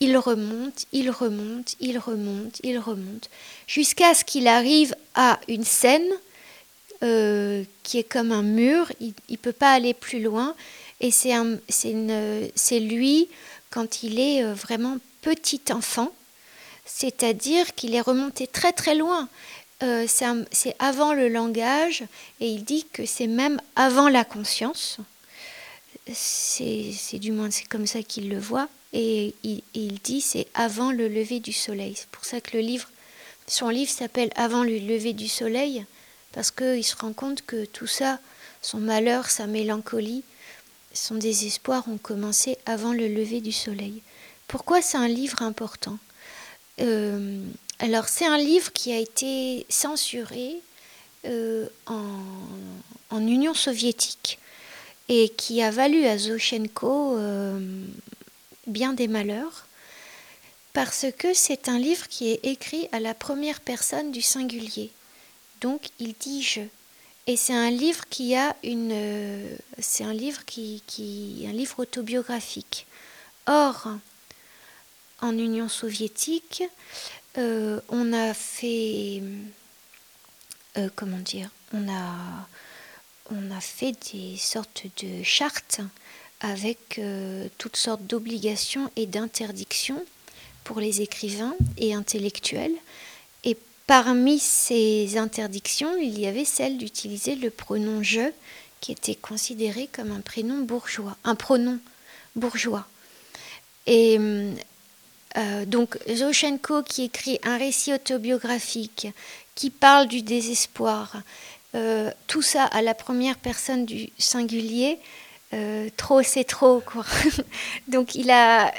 il remonte, il remonte, il remonte, il remonte, jusqu'à ce qu'il arrive à une scène euh, qui est comme un mur, il ne peut pas aller plus loin, et c'est lui quand il est vraiment petit enfant, c'est-à-dire qu'il est remonté très très loin. C'est avant le langage et il dit que c'est même avant la conscience. C'est du moins c'est comme ça qu'il le voit et il, il dit c'est avant le lever du soleil. C'est pour ça que le livre, son livre s'appelle Avant le lever du soleil parce qu'il se rend compte que tout ça, son malheur, sa mélancolie, son désespoir ont commencé avant le lever du soleil. Pourquoi c'est un livre important? Euh, Alors c'est un livre qui a été censuré euh, en, Union soviétique et qui a valu à Zoshenko euh, bien des malheurs parce que c'est un livre qui est écrit à la première personne du singulier. Donc il dit je. Et c'est un livre qui a une, euh, c'est un livre qui, qui, un livre autobiographique. Or, en Union soviétique, euh, on a fait, euh, comment dire, on a, fait des sortes de chartes avec toutes sortes d'obligations et d'interdictions pour les écrivains et intellectuels. Parmi ces interdictions, il y avait celle d'utiliser le pronom je, qui était considéré comme un prénom bourgeois, un pronom bourgeois. Et euh, donc Zoshenko qui écrit un récit autobiographique qui parle du désespoir, euh, tout ça à la première personne du singulier, euh, trop c'est trop quoi. (laughs) donc il a,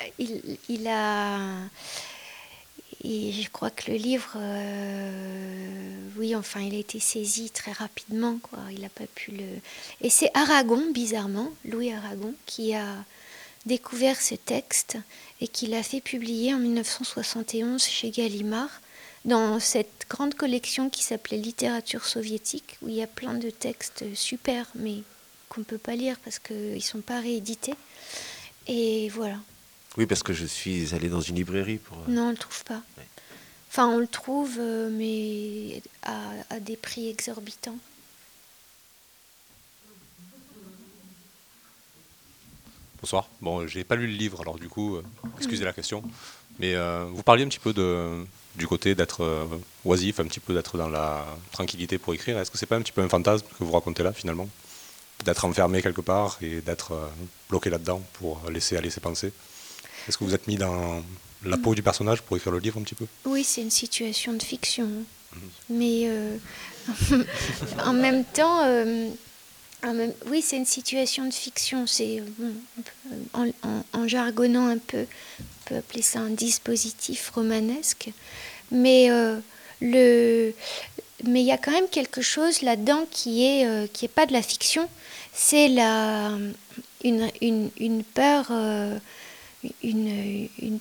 et je crois que le livre, euh, oui, enfin, il a été saisi très rapidement, quoi. Il n'a pas pu le. Et c'est Aragon, bizarrement, Louis Aragon, qui a découvert ce texte et qui l'a fait publier en 1971 chez Gallimard, dans cette grande collection qui s'appelait Littérature soviétique, où il y a plein de textes super, mais qu'on ne peut pas lire parce qu'ils ne sont pas réédités. Et voilà. Oui, parce que je suis allé dans une librairie pour. Euh, non, on ne le trouve pas. Enfin, on le trouve, euh, mais à, des prix exorbitants. Bonsoir. Bon, j'ai pas lu le livre, alors du coup, euh, excusez la question. Mais vous parliez un petit peu de, du côté d'être oisif, un petit peu d'être dans la tranquillité pour écrire. Est-ce que c'est pas un petit peu un fantasme que vous racontez là, finalement? D'être enfermé quelque part et d'être bloqué là-dedans pour laisser aller ses pensées? Est-ce que vous êtes mis dans la peau du personnage pour écrire le livre un petit peu? Oui, c'est une situation de fiction. Mhm. Mais euh, (laughs) en même temps, euh, oui, c'est une situation de fiction. C'est en, en, jargonnant un peu, on peut appeler ça un dispositif romanesque. Mais euh, il y a quand même quelque chose là-dedans qui est est pas de la fiction. C'est une, peur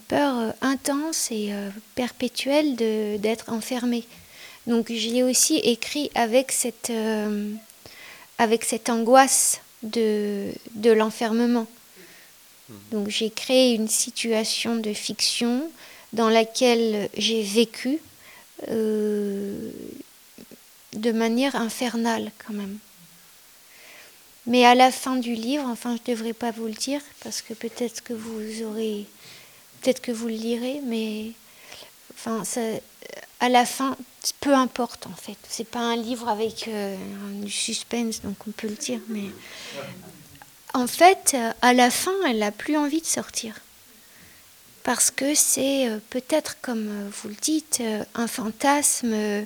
peur intense et euh, perpétuelle d'être enfermé. Donc j'ai aussi écrit avec cette, euh, avec cette angoisse de, de l'enfermement. Hmm. Donc j'ai créé une situation de fiction dans laquelle j'ai vécu euh, de manière infernale quand même. Mais à la fin du livre, enfin, je ne devrais pas vous le dire parce que peut-être que vous aurez, peut-être que vous le lirez, mais enfin, ça, à la fin, peu importe en fait. C'est pas un livre avec euh, du suspense, donc on peut le dire, mais en fait, à la fin, elle n'a plus envie de sortir parce que c'est euh, peut-être, comme vous le dites, euh, un fantasme,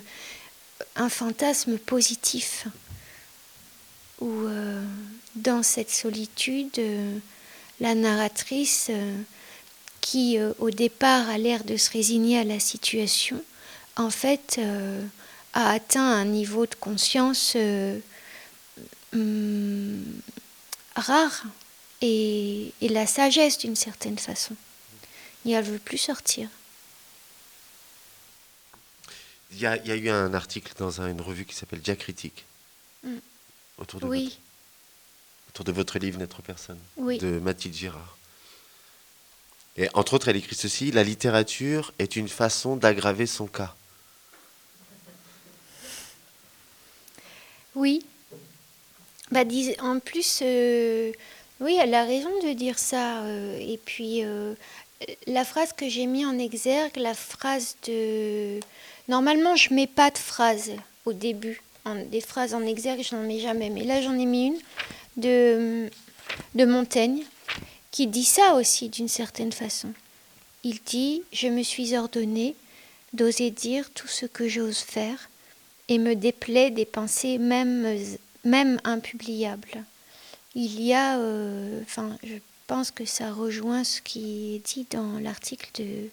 un fantasme positif où euh, dans cette solitude, euh, la narratrice, euh, qui au départ a l'air de se résigner à la situation, en fait a atteint un niveau de conscience hum, rare et, la sagesse d'une certaine façon. Et elle ne veut plus sortir. Il y, a, eu un article dans une revue qui s'appelle Diacritique. Mm autour de, oui. votre, autour de votre livre N'être personne, de Mathilde Girard. Et entre autres, elle écrit ceci La littérature est une façon d'aggraver son cas. Oui. Bah, en plus, euh, Oui, elle a raison de dire ça. euh, et puis, euh, la phrase que j'ai mis en exergue, la phrase de... Normalement, je mets pas de phrase au début. Des phrases en exergue, je n'en mets jamais. Mais là, j'en ai mis une de, de Montaigne qui dit ça aussi d'une certaine façon. Il dit Je me suis ordonné d'oser dire tout ce que j'ose faire et me déplaît des pensées même, même impubliables. Il y a, euh, enfin, je pense que ça rejoint ce qui est dit dans l'article de,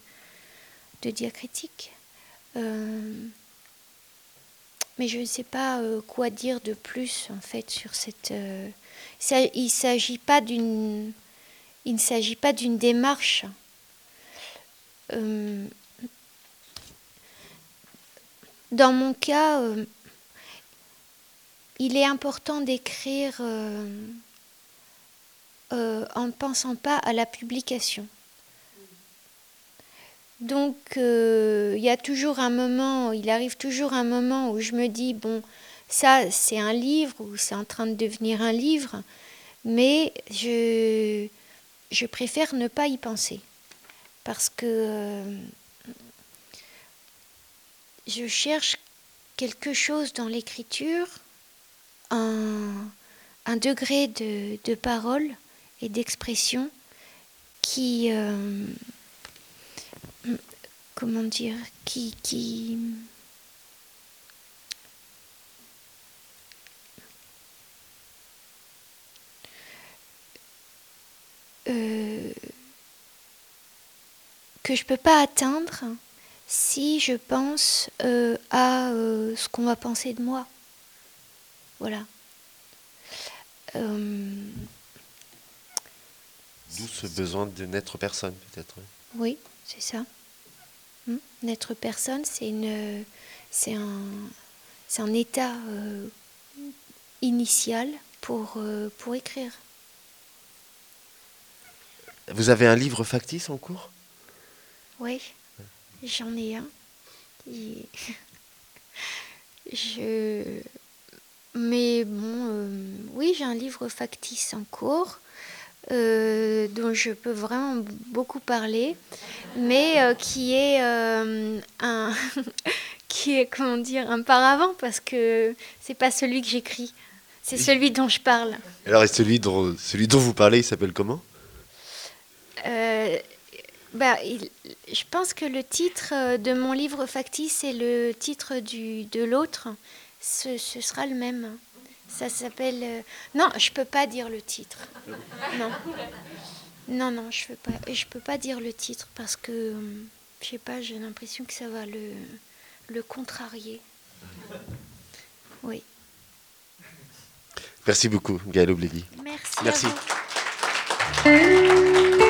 de diacritique. Euh, mais je ne sais pas euh, quoi dire de plus en fait sur cette. ça- il s'agit pas d'une. Il ne s'agit pas d'une démarche. Dans mon cas, euh, il est important d'écrire euh, euh, en ne pensant pas à la publication. Donc, il y a toujours un moment, il arrive toujours un moment où je me dis, bon, ça c'est un livre ou c'est en train de devenir un livre, mais je, je préfère ne pas y penser. Parce que je cherche quelque chose dans l'écriture, un, degré de, de parole et d'expression qui, euh, comment dire, qui, qui, euh, que je peux pas atteindre si je pense euh, à euh, ce qu'on va penser de moi. Voilà. Euh, D'où ce besoin de n'être personne, peut-être. oui, c'est ça. Hmm? N'être personne, c'est une, c'est un, c'est un état initial pour, pour écrire. Vous avez un livre factice en cours? Oui, j'en ai un. qui- (laughs) Je... Mais bon, euh, oui, j'ai un livre factice en cours euh, dont je peux vraiment beaucoup parler, mais euh, qui est euh, un, (laughs) qui est comment dire un paravent parce que c'est pas celui que j'écris, c'est celui dont je parle. Alors, et celui dont, celui dont vous parlez, il s'appelle comment? Bah, il- je pense que le titre euh, de mon livre factice et le titre du, de l'autre, ce, ce sera le même. Ça s'appelle... euh, Non, je peux pas dire le titre. Non. Non, non, je peux pas, je peux pas dire le titre parce que, euh, je sais pas, j'ai l'impression que ça va le, le contrarier. Oui. Merci beaucoup, Gaël Oblégui. Merci. Merci.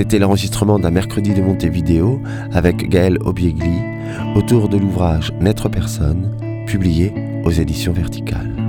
C'était l'enregistrement d'un mercredi de Montevideo avec Gaël Obiegli autour de l'ouvrage N'être personne, publié aux éditions Verticales.